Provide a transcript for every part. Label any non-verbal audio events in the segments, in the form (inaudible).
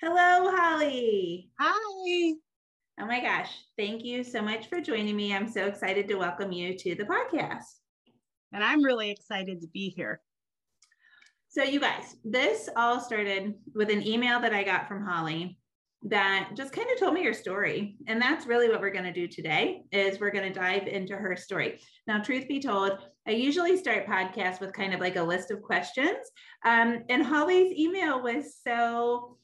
Hello, Holly. Hi. Oh my gosh. Thank you so much for joining me. I'm so excited to welcome you to the podcast. And I'm really excited to be here. So, you guys, this all started with an email that I got from Holly that just kind of told me your story and that's really what we're going to do today is we're going to dive into her story now truth be told i usually start podcasts with kind of like a list of questions um, and holly's email was so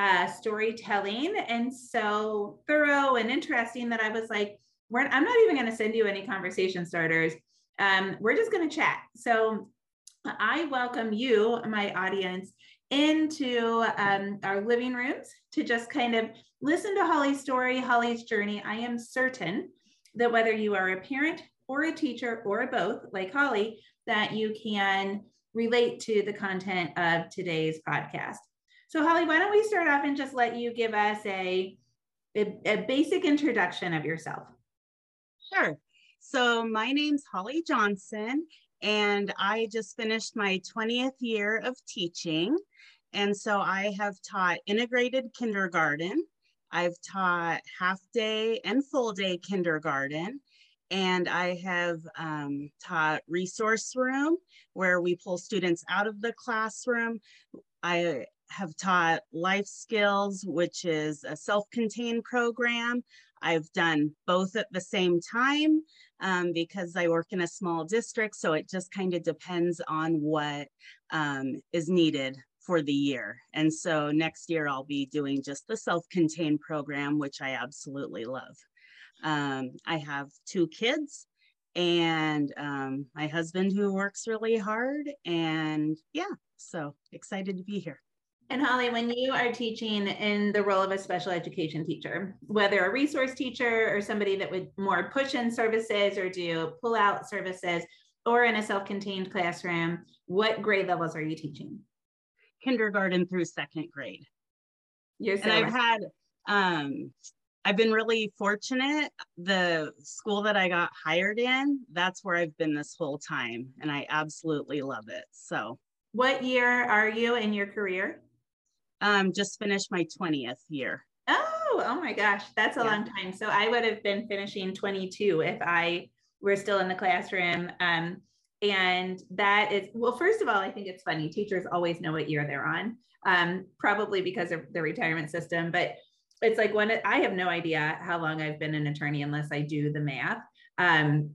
uh, storytelling and so thorough and interesting that I was like, we're, I'm not even going to send you any conversation starters. Um, we're just going to chat. So I welcome you, my audience, into um, our living rooms to just kind of listen to Holly's story, Holly's journey. I am certain that whether you are a parent or a teacher or both, like Holly, that you can relate to the content of today's podcast. So, Holly, why don't we start off and just let you give us a, a, a basic introduction of yourself? Sure. So, my name's Holly Johnson, and I just finished my 20th year of teaching. And so I have taught integrated kindergarten, I've taught half day and full day kindergarten, and I have um, taught resource room where we pull students out of the classroom. I have taught life skills, which is a self contained program. I've done both at the same time um, because I work in a small district. So it just kind of depends on what um, is needed for the year. And so next year I'll be doing just the self contained program, which I absolutely love. Um, I have two kids and um, my husband who works really hard. And yeah, so excited to be here. And Holly, when you are teaching in the role of a special education teacher, whether a resource teacher or somebody that would more push in services or do pull out services, or in a self contained classroom, what grade levels are you teaching? Kindergarten through second grade. You're and I've had, um, I've been really fortunate. The school that I got hired in, that's where I've been this whole time, and I absolutely love it. So, what year are you in your career? Um, just finished my 20th year. Oh, oh my gosh, that's a yeah. long time. So I would have been finishing 22 if I were still in the classroom. Um, and that is, well, first of all, I think it's funny. Teachers always know what year they're on, um, probably because of the retirement system. But it's like when I have no idea how long I've been an attorney unless I do the math. Um,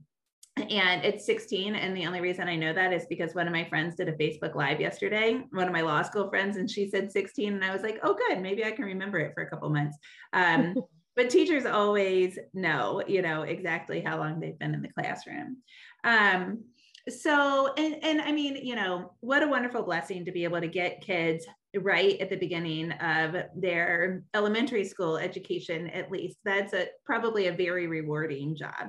and it's 16 and the only reason i know that is because one of my friends did a facebook live yesterday one of my law school friends and she said 16 and i was like oh good maybe i can remember it for a couple months. Um, (laughs) but teachers always know you know exactly how long they've been in the classroom. Um, so and and i mean you know what a wonderful blessing to be able to get kids right at the beginning of their elementary school education at least. That's a probably a very rewarding job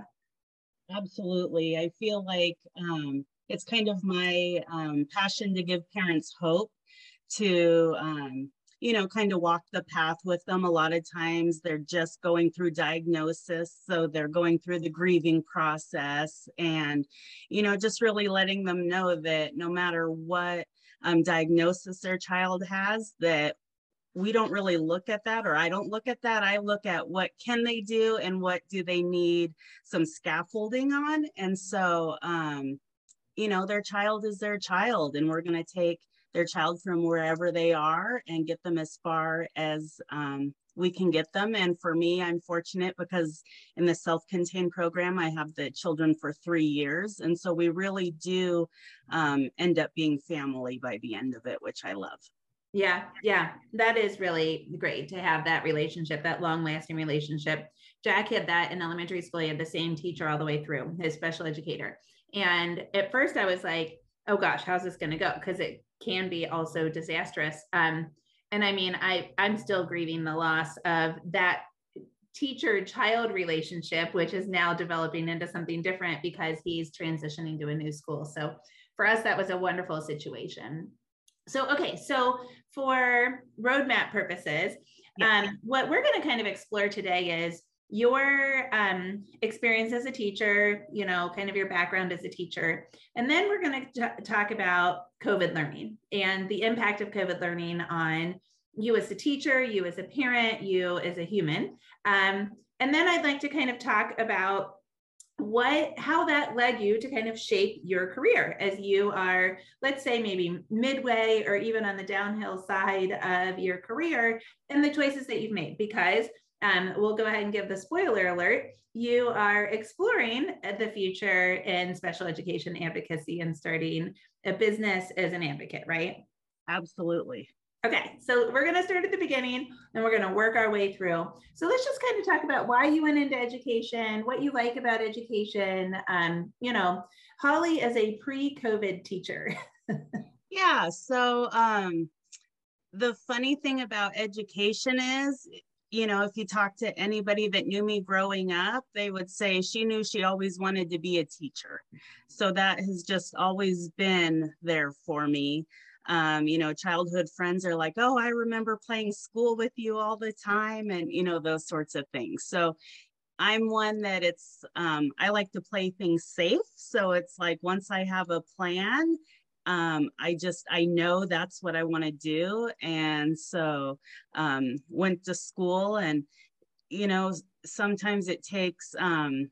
Absolutely. I feel like um, it's kind of my um, passion to give parents hope to, um, you know, kind of walk the path with them. A lot of times they're just going through diagnosis. So they're going through the grieving process and, you know, just really letting them know that no matter what um, diagnosis their child has, that we don't really look at that or i don't look at that. I look at what can they do and what do they need some scaffolding on. And so um, you know their child is their child and we're going to take their child from wherever they are and get them as far as um, we can get them. And for me i'm fortunate because in the self-contained program i have the children for three years. And so we really do um, end up being family by the end of it which i love yeah, yeah, that is really great to have that relationship, that long lasting relationship. Jack had that in elementary school. He had the same teacher all the way through, his special educator. And at first I was like, oh gosh, how's this going to go? Because it can be also disastrous. Um, and I mean, I, I'm still grieving the loss of that teacher child relationship, which is now developing into something different because he's transitioning to a new school. So for us, that was a wonderful situation. So, okay, so for roadmap purposes, um, what we're going to kind of explore today is your um, experience as a teacher, you know, kind of your background as a teacher. And then we're going to talk about COVID learning and the impact of COVID learning on you as a teacher, you as a parent, you as a human. Um, and then I'd like to kind of talk about what how that led you to kind of shape your career as you are let's say maybe midway or even on the downhill side of your career and the choices that you've made? Because um, we'll go ahead and give the spoiler alert. You are exploring the future in special education advocacy and starting a business as an advocate right? Absolutely Okay, so we're going to start at the beginning and we're going to work our way through. So let's just kind of talk about why you went into education, what you like about education. Um, you know, Holly is a pre-COVID teacher. (laughs) yeah, so um, the funny thing about education is, you know, if you talk to anybody that knew me growing up, they would say she knew she always wanted to be a teacher. So that has just always been there for me. Um, you know, childhood friends are like, oh, I remember playing school with you all the time, and, you know, those sorts of things. So I'm one that it's, um, I like to play things safe. So it's like once I have a plan, um, I just, I know that's what I want to do. And so um, went to school and, you know, sometimes it takes, um,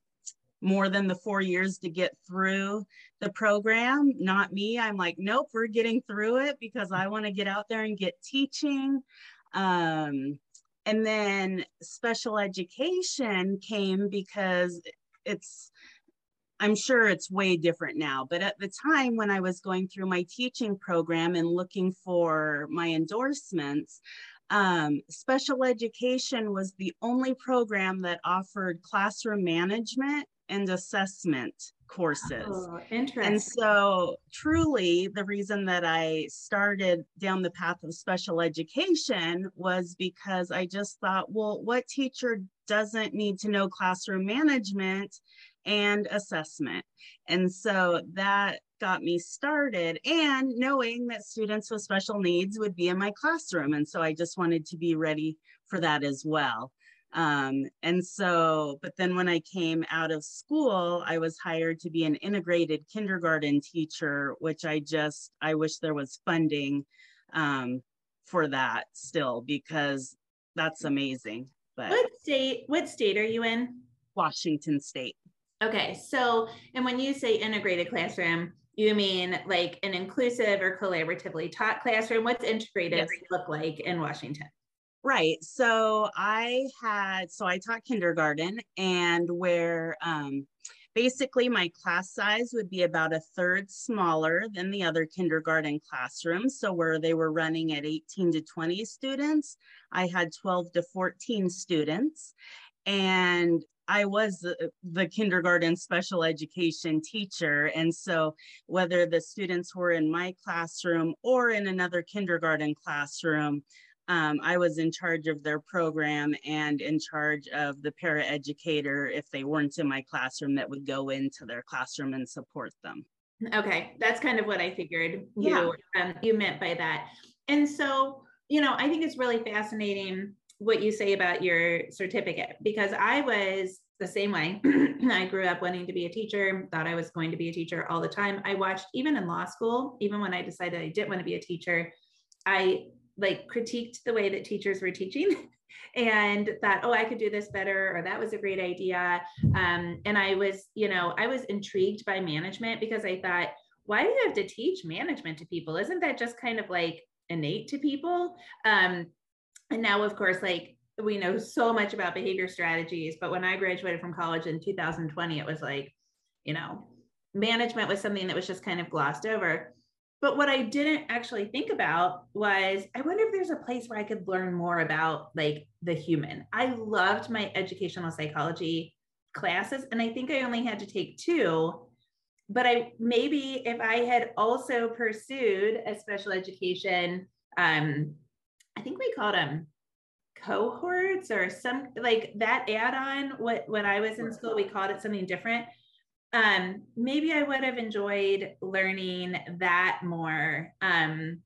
more than the four years to get through the program. Not me. I'm like, nope, we're getting through it because I want to get out there and get teaching. Um, and then special education came because it's, I'm sure it's way different now, but at the time when I was going through my teaching program and looking for my endorsements, um, special education was the only program that offered classroom management and assessment courses. Oh, interesting. And so, truly, the reason that I started down the path of special education was because I just thought, well, what teacher doesn't need to know classroom management and assessment? And so that got me started and knowing that students with special needs would be in my classroom. And so I just wanted to be ready for that as well. Um, and so, but then when I came out of school, I was hired to be an integrated kindergarten teacher, which I just, I wish there was funding um, for that still because that's amazing. But what state, what state are you in? Washington State. Okay. So, and when you say integrated classroom, you mean like an inclusive or collaboratively taught classroom? What's integrated yes. look like in Washington? Right. So I had, so I taught kindergarten and where um, basically my class size would be about a third smaller than the other kindergarten classrooms. So where they were running at 18 to 20 students, I had 12 to 14 students. And I was the, the, kindergarten special education teacher. And so, whether the students were in my classroom or in another kindergarten classroom, um, I was in charge of their program and in charge of the paraeducator if they weren't in my classroom that would go into their classroom and support them. Okay, that's kind of what I figured you yeah. um, you meant by that. And so, you know, I think it's really fascinating what you say about your certificate because I was the same way. (clears throat) I grew up wanting to be a teacher, thought I was going to be a teacher all the time. I watched even in law school, even when I decided I didn't want to be a teacher, I like critiqued the way that teachers were teaching (laughs) and thought oh i could do this better or that was a great idea. Um, and i was you know i was intrigued by management because i thought why do you have to teach management to people? Isn't that just kind of like innate to people? Um, and now of course like we know so much about behavior strategies but when i graduated from college in 2020 it was like you know management was something that was just kind of glossed over but what I didn't actually think about was I wonder if there's a place where I could learn more about like the human. I loved my educational psychology classes and I think I only had to take two. But I maybe if I had also pursued a special education, um, I think we called them cohorts or some like that add-on. What when I was in school, we called it something different um, maybe I would have enjoyed learning that more. Um,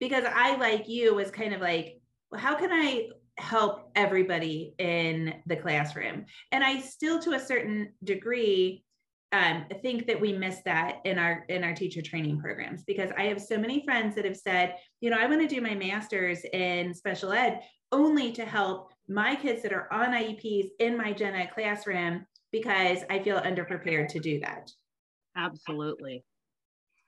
because I, like you, was kind of like, well, how can I help everybody in the classroom? And I still, to a certain degree, um, think that we miss that in our in our teacher training programs because I have so many friends that have said, you know, I want to do my master's in special ed only to help my kids that are on IEPs in my gen ed classroom because I feel underprepared to do that. Absolutely.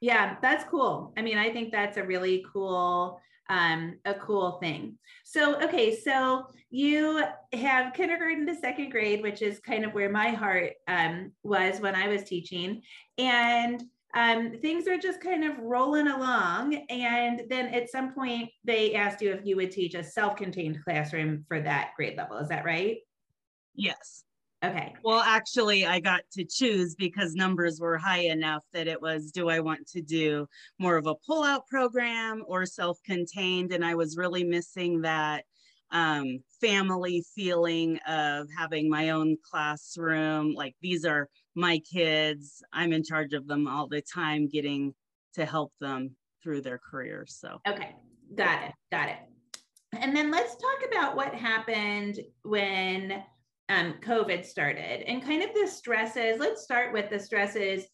Yeah, that's cool. I mean, I think that's a really cool um, a cool thing. So, okay, so you have kindergarten to second grade, which is kind of where my heart um, was when I was teaching. And um, things are just kind of rolling along. And then at some point, they asked you if you would teach a self contained classroom for that grade level. Is that right? Yes. Okay. Well, actually, I got to choose because numbers were high enough that it was do I want to do more of a pull-out program or self-contained? And I was really missing that um, family feeling of having my own classroom. Like these are my kids, I'm in charge of them all the time, getting to help them through their careers. So, okay, got it, got it. And then let's talk about what happened when um, COVID started and kind of the stresses. Let's start with the stresses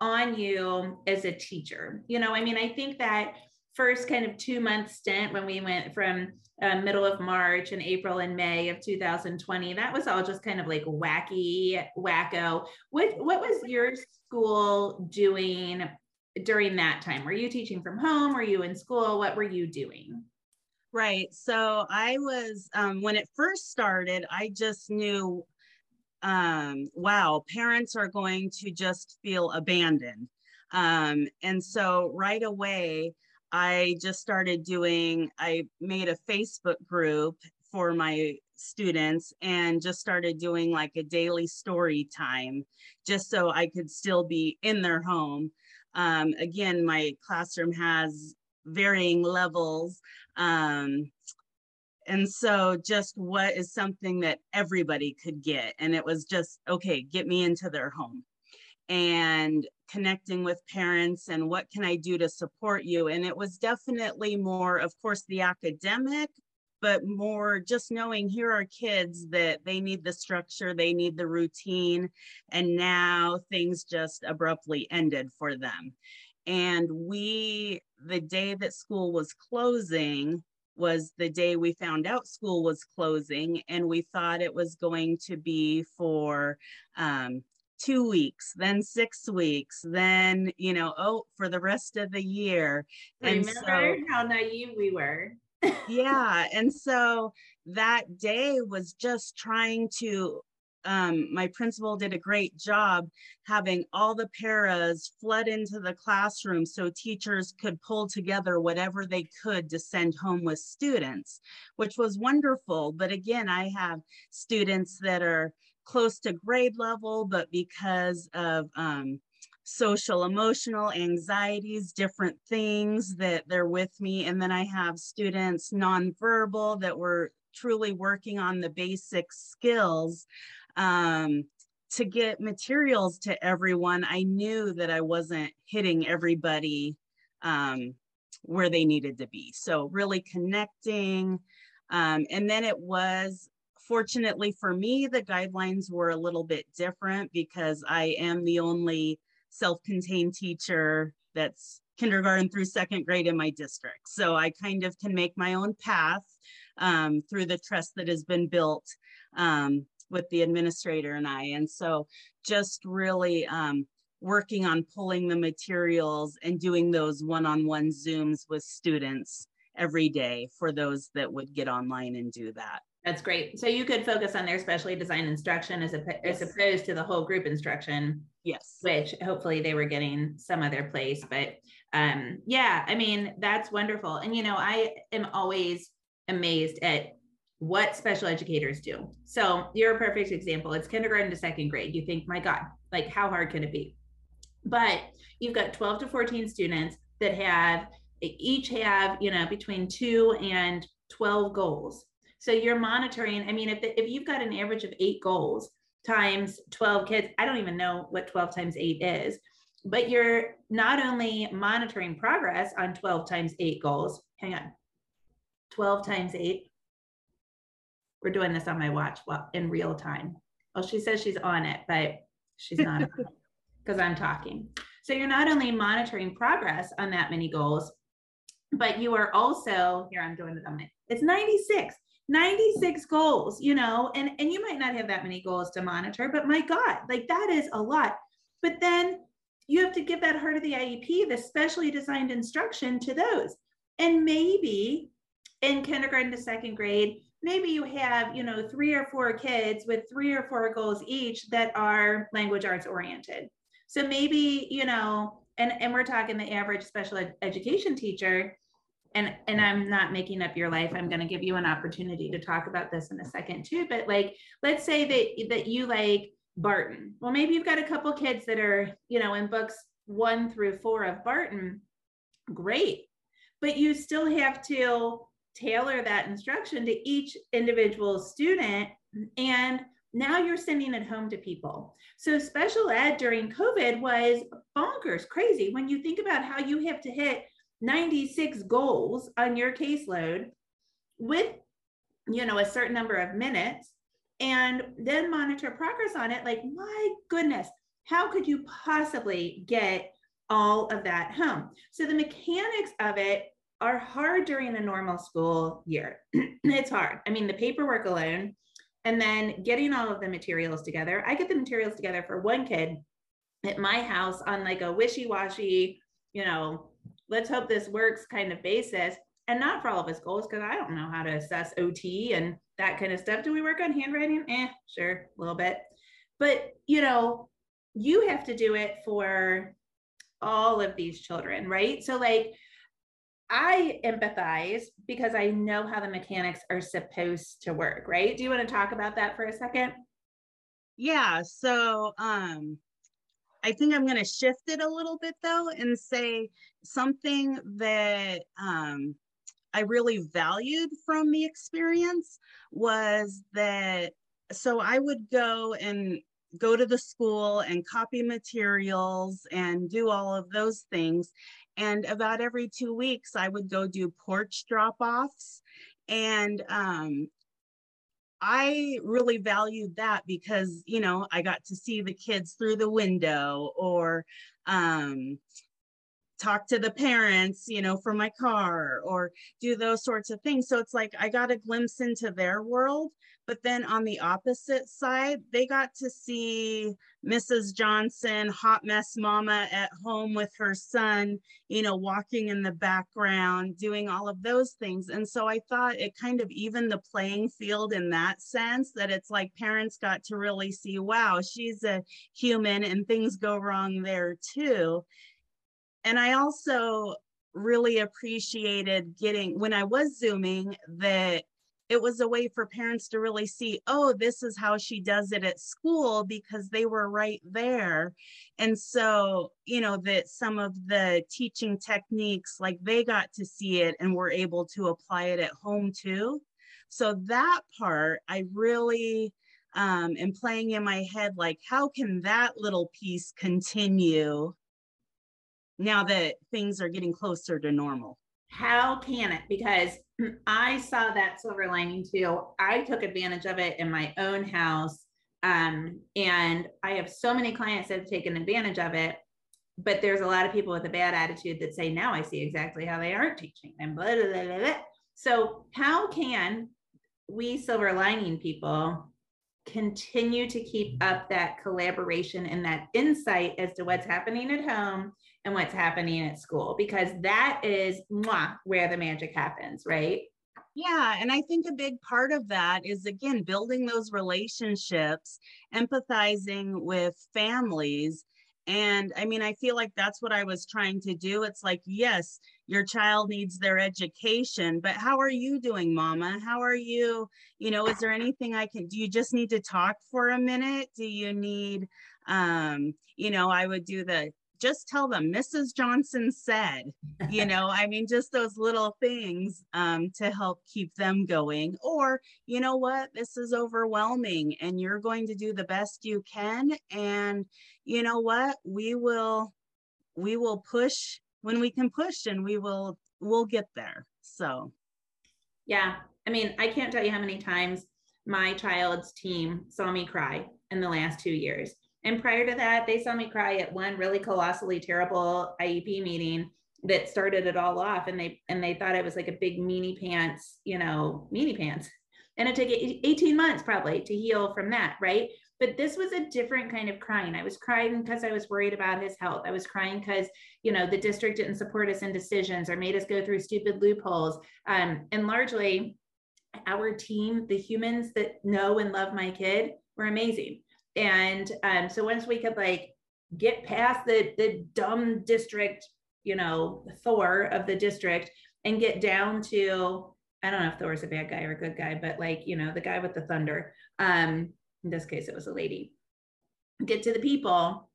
on you as a teacher. You know, I mean, I think that first kind of two month stint when we went from uh, middle of March and April and May of 2020, that was all just kind of like wacky, wacko. What what was your school doing during that time? Were you teaching from home? Were you in school? What were you doing? Right. So I was, um, when it first started, I just knew, um, wow, parents are going to just feel abandoned. Um, and so right away, I just started doing, I made a Facebook group for my students and just started doing like a daily story time just so I could still be in their home. Um, again, my classroom has varying levels. Um, and so just what is something that everybody could get? And it was just okay get me into their home and connecting with parents and what can i do to support you? And it was definitely more of course the academic but more just knowing here are kids that they need the structure they need the routine and now things just abruptly ended for them and we, the day that school was closing, was the day we found out school was closing, and we thought it was going to be for um, two weeks, then six weeks, then, you know, oh, for the rest of the year. And Remember so, how naive we were. (laughs) yeah. And so that day was just trying to um, my principal did a great job having all the paras flood into the classroom so teachers could pull together whatever they could to send home with students, which was wonderful. But again, I have students that are close to grade level, but because of um, social emotional anxieties different things that they're with me and then i have students nonverbal that were truly working on the basic skills um, to get materials to everyone, I knew that I wasn't hitting everybody um, where they needed to be. So really connecting. Um, and then it was, fortunately for me, the guidelines were a little bit different because I am the only self-contained teacher that's kindergarten through second grade in my district. So I kind of can make my own path um, through the trust that has been built um, with the administrator and I. And so just really um, working on pulling the materials and doing those one-on-one Zooms with students every day for those that would get online and do that. That's great. So you could focus on their specially designed instruction as, a, yes. as opposed to the whole group instruction. Yes. Which hopefully they were getting some other place. But um, yeah, I mean, that's wonderful. And, you know, I am always amazed at what special educators do. So you're a perfect example. It's kindergarten to second grade. You think, my God, like how hard can it be? But you've got 12 to 14 students that have each have, you know, between two and 12 goals. So you're monitoring. I mean, if, the, if you've got an average of eight goals times 12 kids, I don't even know what 12 times eight is, but you're not only monitoring progress on 12 times eight goals, hang on, 12 times eight, we're doing this on my watch well, in real time. Well, she says she's on it, but she's not because (laughs) I'm talking. So you're not only monitoring progress on that many goals, but you are also, here I'm doing it on my, it's 96, 96 goals, you know, and, and you might not have that many goals to monitor, but my God, like that is a lot. But then you have to give that heart of the IEP, the specially designed instruction to those. And maybe in kindergarten to second grade, maybe you have you know three or four kids with three or four goals each that are language arts oriented. So maybe you know and and we're talking the average special ed- education teacher and and i'm not making up your life. I'm going to give you an opportunity to talk about this in a second too but like let's say that that you like barton. Well maybe you've got a couple kids that are you know in books one through four of barton. Great. But you still have to tailor that instruction to each individual student and now you're sending it home to people. So special ed during COVID was bonkers, crazy. When you think about how you have to hit 96 goals on your caseload with, you know, a certain number of minutes and then monitor progress on it, like, my goodness, how could you possibly get all of that home? So the mechanics of it are hard during a normal school year. (clears throat) it's hard. I mean, the paperwork alone, and then getting all of the materials together. I get the materials together for one kid at my house on like a wishy-washy, you know, let's hope this works kind of basis and not for all of his goals because I don't know how to assess OT and that kind of stuff. Do we work on handwriting? Eh, sure, a little bit. But, you know, you have to do it for all of these children, right? So, like, I empathize because I know how the mechanics are supposed to work, right? Do you want to talk about that for a second? Yeah, so um I think I'm going to shift it a little bit though and say something that um I really valued from the experience was that so I would go and go to the school and copy materials and do all of those things and about every two weeks, I would go do porch drop offs. And um, I really valued that because, you know, I got to see the kids through the window or um, talk to the parents, you know, for my car or do those sorts of things. So it's like I got a glimpse into their world. But then on the opposite side, they got to see Mrs. Johnson, hot mess mama at home with her son, you know, walking in the background, doing all of those things. And so I thought it kind of evened the playing field in that sense that it's like parents got to really see, wow, she's a human and things go wrong there too and I also really appreciated getting when I was Zooming that it was a way for parents to really see, oh, this is how she does it at school because they were right there. And so, you know, that some of the teaching techniques, like they got to see it and were able to apply it at home too. So that part, I really um, am playing in my head, like, how can that little piece continue now that things are getting closer to normal? How can it? Because (clears throat) I saw that silver lining too. I took advantage of it in my own house. Um, and I have so many clients that have taken advantage of it. But there's a lot of people with a bad attitude that say, now I see exactly how they aren't teaching and blah, blah, blah, blah. So, how can we silver lining people continue to keep up that collaboration and that insight as to what's happening at home and what's happening at school because that is mwah, where the magic happens, right? Yeah, and I think a big part of that is again building those relationships, empathizing with families. And I mean, I feel like that's what I was trying to do. It's like, yes, your child needs their education, but how are you doing, mama? How are you? You know, is there anything I can do? You just need to talk for a minute? Do you need, um, you know, I would do the just tell them Mrs. Johnson said, you (laughs) know, I mean, just those little things um, to help keep them going. Or, you know what, this is overwhelming and you're going to do the best you can. And you know what, we will, we will push when we can push and we will, we'll get there. So, yeah. I mean, I can't tell you how many times my child's team saw me cry in the last two years and prior to that, they saw me cry at one really colossally terrible IEP meeting that started it all off. And they and they thought it was like a big meanie pants, you know, meanie pants. And it took 18 months probably to heal from that, right? But this was a different kind of crying. I was crying because I was worried about his health. I was crying because, you know, the district didn't support us in decisions or made us go through stupid loopholes. Um, and largely, our team, the humans that know and love my kid, were amazing and um, so once we could like get past the the dumb district, you know, Thor of the district and get down to I don't know if Thor Thor's a bad guy or a good guy, but like, you know, the guy with the thunder. Um, in this case, it was a lady. Get to the people.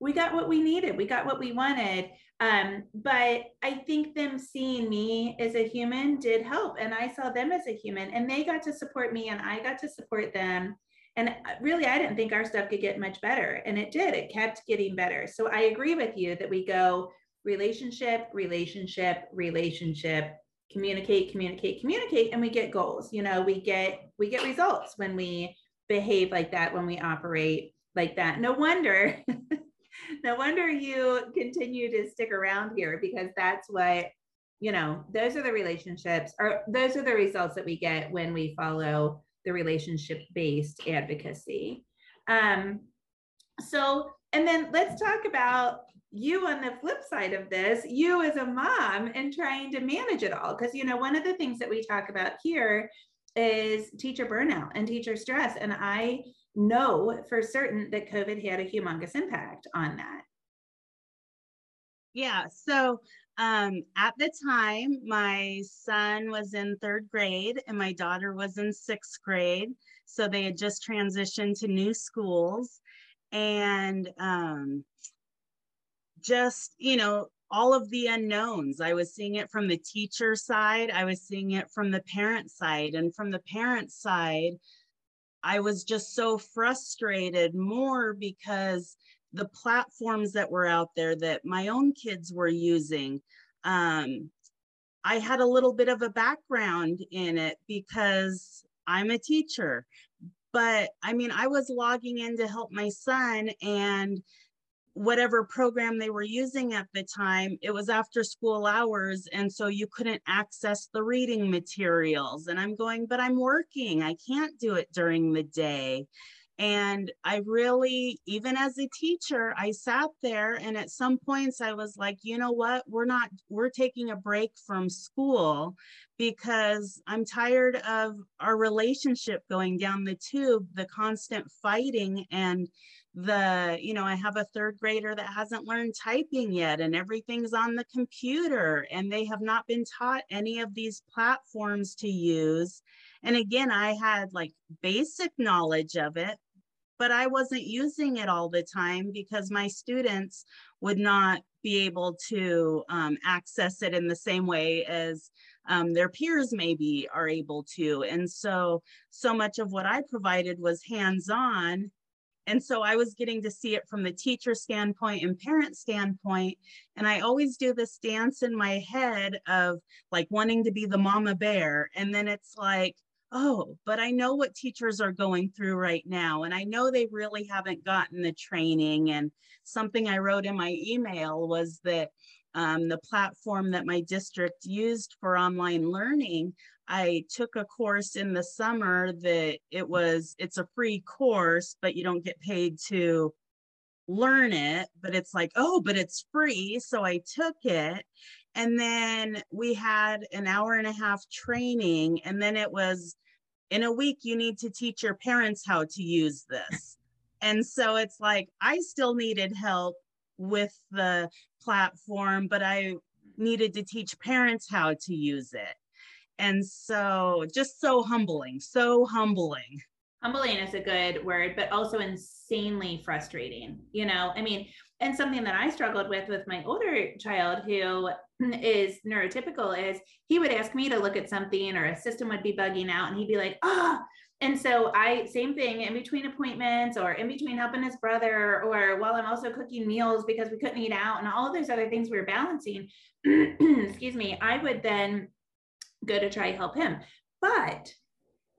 We got what we needed. We got what we wanted. Um, but I think them seeing me as a human did help. And I saw them as a human and they got to support me and I got to support them. And uh, really, I didn't think our stuff could get much better. And it did, it kept getting better. So I agree with you that we go relationship, relationship, relationship, communicate, communicate, communicate, and we get goals. You know, we get we get results when we behave like that, when we operate like that. No wonder (laughs) no wonder you continue to stick around here because that's what you know those are the relationships or those are the results that we get when we follow the relationship based advocacy um so and then let's talk about you on the flip side of this you as a mom and trying to manage it all because you know one of the things that we talk about here is teacher burnout and teacher stress and i know for certain that COVID had a humongous impact on that. Yeah. So um, at the time, my son was in third grade and my daughter was in sixth grade. So they had just transitioned to new schools. And um, just, you know, all of the unknowns. I was seeing it from the teacher side, I was seeing it from the parent side. And from the parent side, I was just so frustrated more because the platforms that were out there that my own kids were using, um, I had a little bit of a background in it because I'm a teacher. But I mean, I was logging in to help my son, and whatever program they were using at the time, it was after school hours. And so you couldn't access the reading materials. And I'm going, but I'm working. I can't do it during the day. And I really, even as a teacher, I sat there and at some points I was like, you know what? We're not, we're taking a break from school because I'm tired of our relationship going down the tube, the constant fighting and the you know i have a third grader that hasn't learned typing yet and everything's on the computer and they have not been taught any of these platforms to use and again i had like basic knowledge of it but i wasn't using it all the time because my students would not be able to um, access it in the same way as um, their peers maybe are able to and so so much of what i provided was hands-on and so I was getting to see it from the teacher standpoint and parent standpoint. And I always do this dance in my head of like wanting to be the mama bear. And then it's like, oh, but I know what teachers are going through right now. And I know they really haven't gotten the training. And something I wrote in my email was that um, the platform that my district used for online learning I took a course in the summer that it was it's a free course, but you don't get paid to learn it, but it's like, oh, but it's free. So I took it. And then we had an hour and a half training. And then it was in a week, you need to teach your parents how to use this. (laughs) and so it's like, I still needed help with the platform, but I needed to teach parents how to use it. And so just so humbling, so humbling. Humbling is a good word, but also insanely frustrating. You know, I mean, and something that I struggled with with my older child who (clears throat) is neurotypical is he would ask me to look at something or a system would be bugging out and he'd be like, oh, and so I, same thing in between appointments or in between helping his brother, or while I'm also cooking meals because we couldn't eat out and all those other things we were balancing, (clears throat) excuse me, I would then go to try help him. But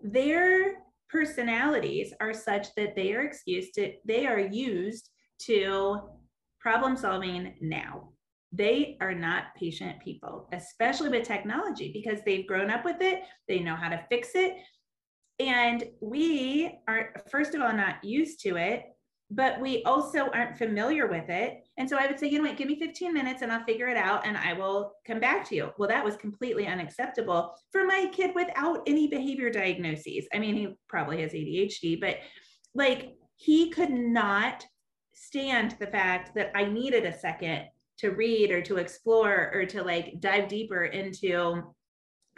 their personalities are such that they are excused to, they are used to problem solving now. They are not patient people, especially with technology, because they've grown up with it. They know how to fix it. And we are, first of all, not used to it but we also aren't familiar with it. And so I would say, you know what, give me 15 minutes and I'll figure it out and I will come back to you. Well, that was completely unacceptable for my kid without any behavior diagnoses. I mean, he probably has ADHD, but like he could not stand the fact that I needed a second to read or to explore or to like dive deeper into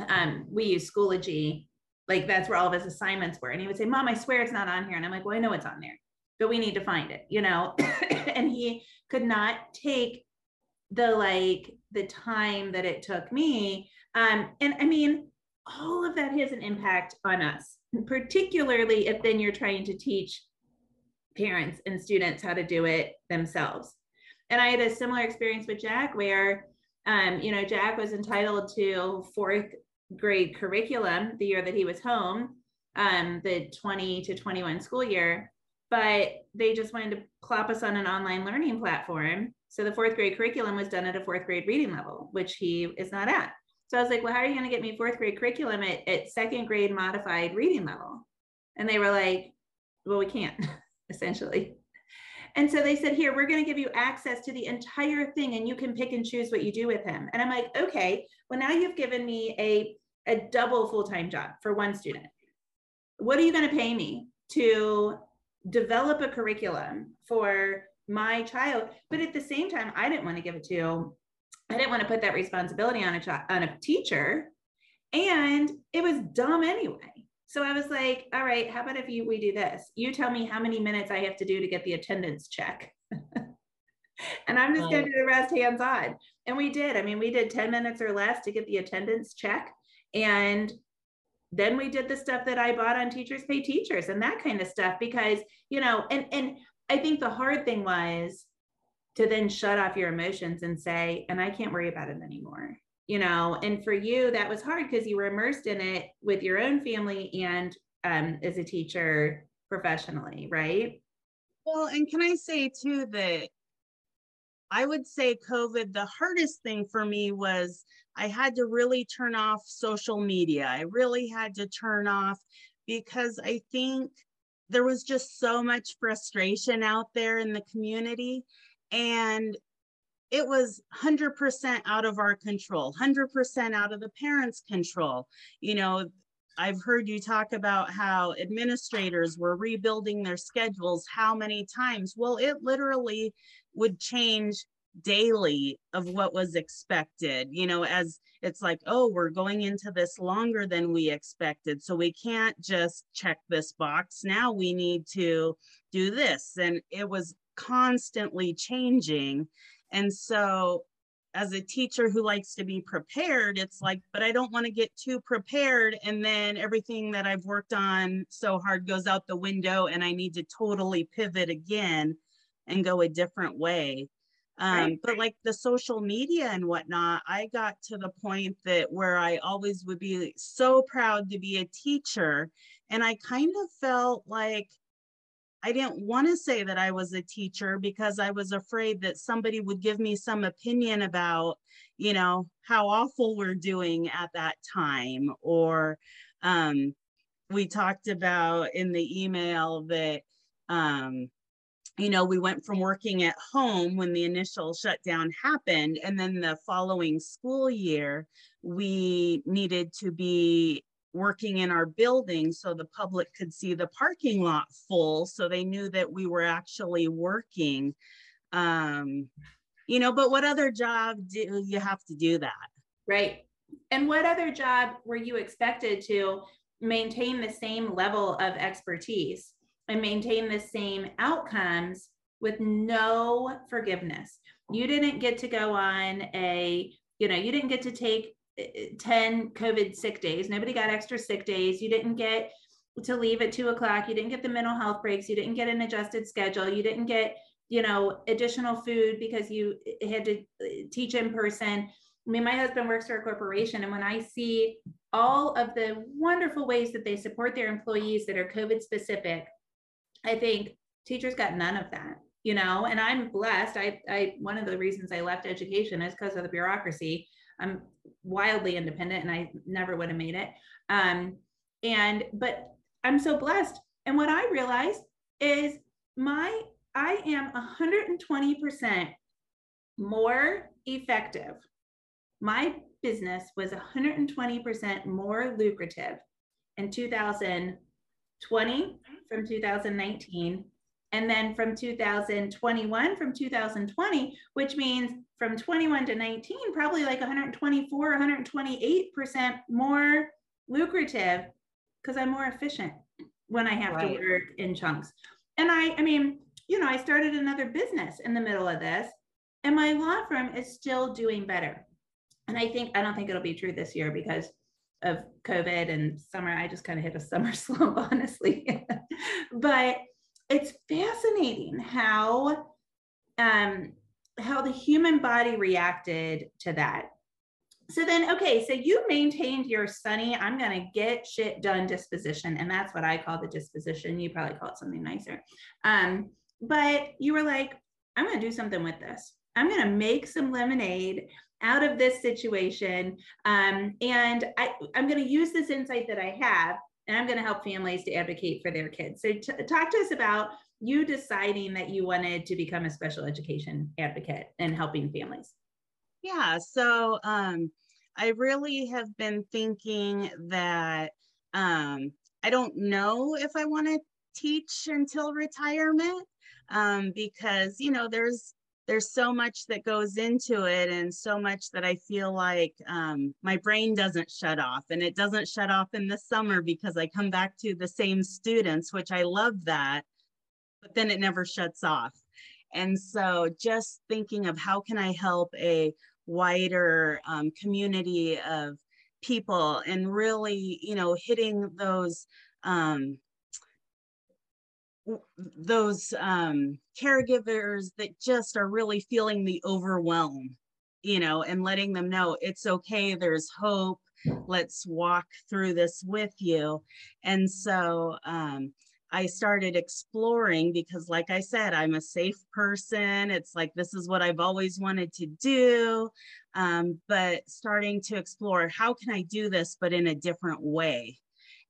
um we use Schoology like that's where all of his assignments were and he would say mom I swear it's not on here and I'm like well I know it's on there but we need to find it you know (coughs) and he could not take the like the time that it took me. Um and I mean all of that has an impact on us particularly if then you're trying to teach parents and students how to do it themselves. And I had a similar experience with Jack where, um, you know, Jack was entitled to fourth grade curriculum the year that he was home, um, the 20 to 21 school year, but they just wanted to plop us on an online learning platform. So the fourth grade curriculum was done at a fourth grade reading level, which he is not at. So I was like, well, how are you going to get me fourth grade curriculum at, at second grade modified reading level? And they were like, well, we can't, (laughs) essentially. And so they said, Here, we're going to give you access to the entire thing and you can pick and choose what you do with him. And I'm like, Okay, well, now you've given me a, a double full time job for one student. What are you going to pay me to develop a curriculum for my child? But at the same time, I didn't want to give it to, I didn't want to put that responsibility on a, child, on a teacher. And it was dumb anyway. So I was like, all right, how about if you we do this? You tell me how many minutes I have to do to get the attendance check. (laughs) and I'm just going to do the rest hands on. And we did. I mean, we did 10 minutes or less to get the attendance check. And then we did the stuff that I bought on Teachers Pay Teachers and that kind of stuff because, you know, and and I think the hard thing was to then shut off your emotions and say, and I can't worry about it anymore. You know and for you that was hard because you were immersed in it with your own family and um, as a teacher professionally right? Well and can i say too that i would say covid the hardest thing for me was i had to really turn off social media. I really had to turn off because i think there was just so much frustration out there in the community and it was 100% out of our control 100% out of the parents control. You know i've heard you talk about how administrators were rebuilding their schedules how many times. Well it literally would change daily of what was expected you know as it's like oh we're going into this longer than we expected so we can't just check this box now we need to do this and it was constantly changing and so, as a teacher who likes to be prepared, it's like, but I don't want to get too prepared. And then everything that I've worked on so hard goes out the window, and I need to totally pivot again and go a different way. Um, right. But like the social media and whatnot, I got to the point that where I always would be so proud to be a teacher. And I kind of felt like I didn't want to say that I was a teacher because I was afraid that somebody would give me some opinion about, you know, how awful we're doing at that time. Or um, we talked about in the email that, um, you know, we went from working at home when the initial shutdown happened, and then the following school year, we needed to be working in our building so the public could see the parking lot full so they knew that we were actually working. Um you know but what other job do you have to do that? Right. And what other job were you expected to maintain the same level of expertise and maintain the same outcomes with no forgiveness you didn't get to go on a you know you didn't get to take eh, eh, 10 COVID sick days. Nobody got extra sick days. You didn't get to leave at two o'clock. You didn't get the mental health breaks. You didn't get an adjusted schedule. You didn't get, you know, additional food because you eh, had to teach in person. I mean, my husband works for a corporation, and when I see all of the wonderful ways that they support their employees that are COVID specific, I think teachers got none of that, you know, and I'm blessed. I, I, one of the reasons I left education is because of the bureaucracy. I'm wildly independent and I never would have made it. Um, and, but I'm so blessed. And what I realized is my, I am 120% more effective. My business was 120% more lucrative in 2020 from 2019 And then from 2021, from 2020, which means from 21 to 19, probably like 124, 128% more lucrative because I'm more efficient when I have right. to work in chunks. And I, I mean, you know, I started another business in the middle of this, and my law firm is still doing better. And I think, I don't think it'll be true this year because of COVID and summer. I just kind of hit a summer (laughs) slump, honestly. (laughs) but it's fascinating how um, how the human body reacted to that. So then, okay, so you maintained your sunny, I'm going to get shit done disposition. And that's what I call the disposition. You probably call it something nicer. Um, but you were like, I'm going to do something with this. I'm going to make some lemonade out of this situation. Um, and I, I'm going to use this insight that I have and I'm going to help families to advocate for their kids. So, t- talk to us about you deciding that you wanted to become a special education advocate and helping families. Yeah, so um, I really have been thinking that um, I don't know if I want to teach until retirement um, because you know there's there's so much that goes into it and so much that I feel like um, my brain doesn't shut off and it doesn't shut off in the summer because I come back to the same students, which I love that, but then it never shuts off. And so just thinking of how can I help a wider um, community of people and really, you know, hitting those um, those um, caregivers that just are really feeling the overwhelm, you know, and letting them know it's okay, there's hope, let's walk through this with you. And so um, I started exploring because, like I said, I'm a safe person. It's like this is what I've always wanted to do. Um, but starting to explore how can I do this, but in a different way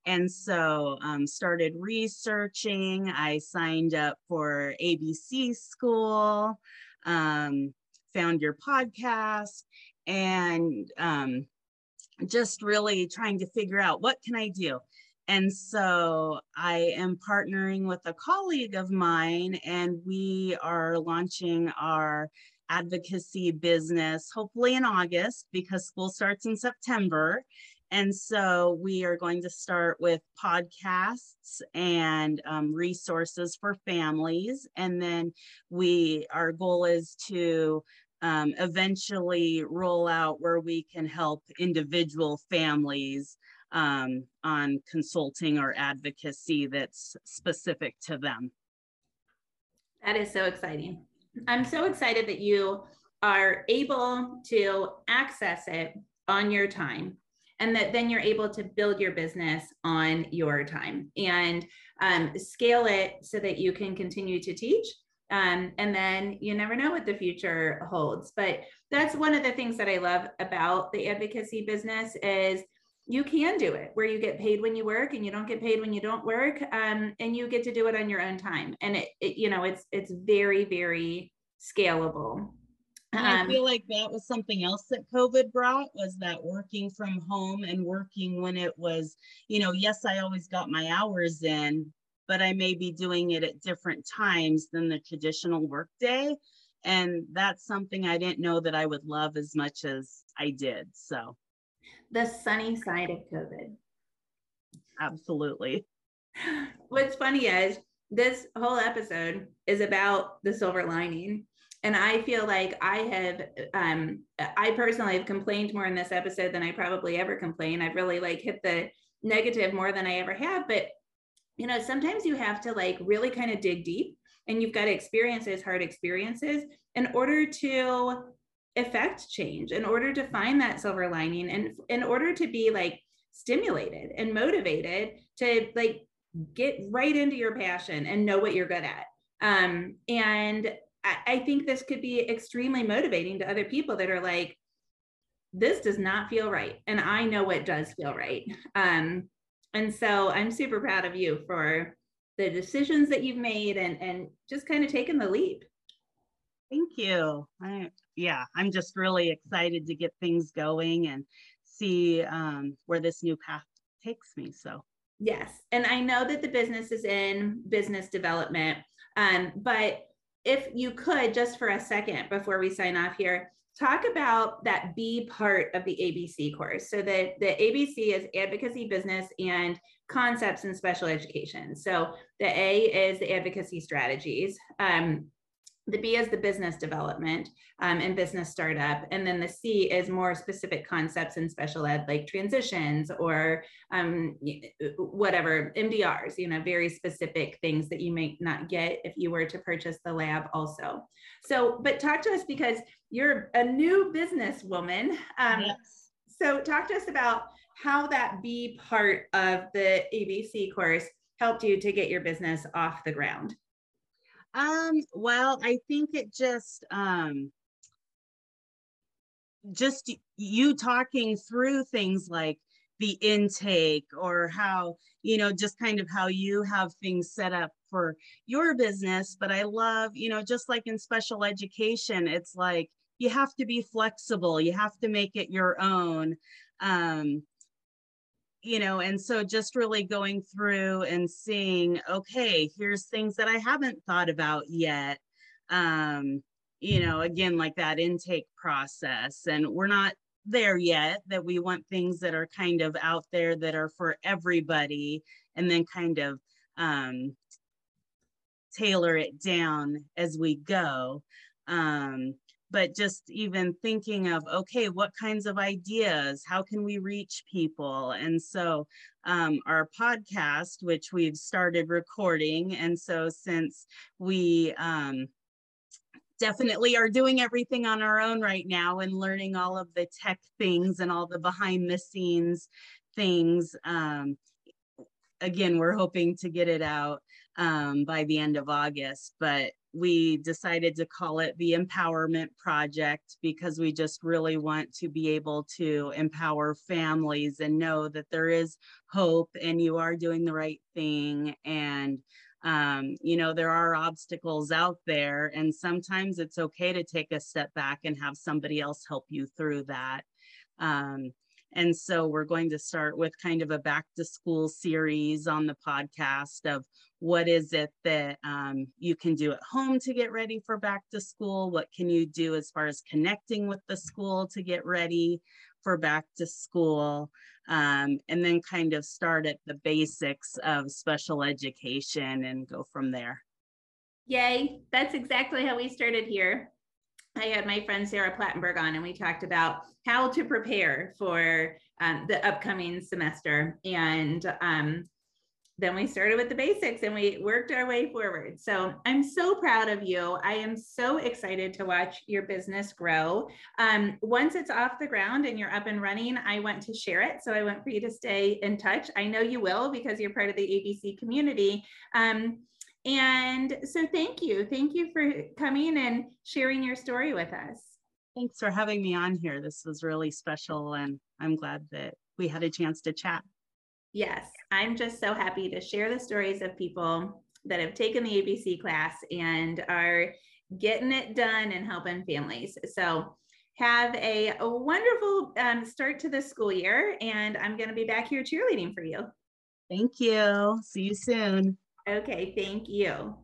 and so um, started researching i signed up for abc school um, found your podcast and um, just really trying to figure out what can i do? And so i am partnering with a colleague of mine and we are launching our advocacy business hopefully in august because school starts in september and so we are going to start with podcasts and um, resources for families. And then we, our goal is to um, eventually roll out where we can help individual families um, on consulting or advocacy that's specific to them. That is so exciting. I'm so excited that you are able to access it on your time and that then you're able to build your business on your time. And um, scale it so that you can continue to teach um, and then you never know what the future holds. But that's one of the things that i love about the advocacy business is you can do it where you get paid when you work and you don't get paid when you don't work um, and you get to do it on your own time. And it, it you know it's it's very very scalable and I um, feel like that was something else that COVID brought was that working from home and working when it was, you know, yes, I always got my hours in, but I may be doing it at different times than the traditional workday. And that's something I didn't know that I would love as much as I did. So, the sunny side of COVID. Absolutely. (laughs) What's funny is this whole episode is about the silver lining and I feel like I have, um, I personally have complained more in this episode than I probably ever complain. I've really like hit the negative more than I ever have. But, you know, sometimes you have to like really kind of dig deep and you've got to experience those hard experiences in order to affect change, in order to find that silver lining, and in order to be like stimulated and motivated to like get right into your passion and know what you're good at. Um, and I, think this could be extremely motivating to other people that are like, this does not feel right. And I know what does feel right. Um, and so I'm super proud of you for the decisions that you've made and, and just kind of taking the leap. Thank you. I, yeah, I'm just really excited to get things going and see um, where this new path takes me. So, yes. And I know that the business is in business development. Um, but if you could, just for a second before we sign off here, talk about that B part of the ABC course. So the, the ABC is advocacy, business, and concepts in special education. So the A is the advocacy strategies. Um, the B is the business development um, and business startup. And then the C is more specific concepts in special ed, like transitions or um, whatever, MDRs, you know, very specific things that you may not get if you were to purchase the lab also. So, but talk to us because you're a new businesswoman. Um, yes. So, talk to us about how that B part of the ABC course helped you to get your business off the ground. Um, well, I think it just um just you talking through things like the intake or how you know just kind of how you have things set up for your business but i love you know just like in special education it's like you have to be flexible you have to make it your own. Um you know and so just really going through and seeing okay here's things that i haven't thought about yet. Um you know again like that intake process and we're not there yet that we want things that are kind of out there that are for everybody and then kind of um tailor it down as we go. Um but just even thinking of okay what kinds of ideas? How can we reach people? And so um, our podcast which we've started recording and so since we um, definitely are doing everything on our own right now and learning all of the tech things and all the behind the scenes things um, again we're hoping to get it out um, by the end of august but we decided to call it the Empowerment Project because we just really want to be able to empower families and know that there is hope and you are doing the right thing. And, um, you know, there are obstacles out there, and sometimes it's okay to take a step back and have somebody else help you through that. Um, and so we're going to start with kind of a back to school series on the podcast of what is it that um, you can do at home to get ready for back to school? What can you do as far as connecting with the school to get ready for back to school? Um, and then kind of start at the basics of special education and go from there. Yay, that's exactly how we started here. I had my friend Sarah Plattenberg on, and we talked about how to prepare for um, the upcoming semester. And um, then we started with the basics and we worked our way forward. So I'm so proud of you. I am so excited to watch your business grow. Um, once it's off the ground and you're up and running, I want to share it. So I want for you to stay in touch. I know you will because you're part of the ABC community. Um, and so thank you. Thank you for coming and sharing your story with us. Thanks for having me on here. This was really special, and I'm glad that we had a chance to chat. Yes, I'm just so happy to share the stories of people that have taken the ABC class and are getting it done and helping families. So, have a, a wonderful um, start to the school year, and I'm going to be back here cheerleading for you. Thank you. See you soon. Okay, thank you.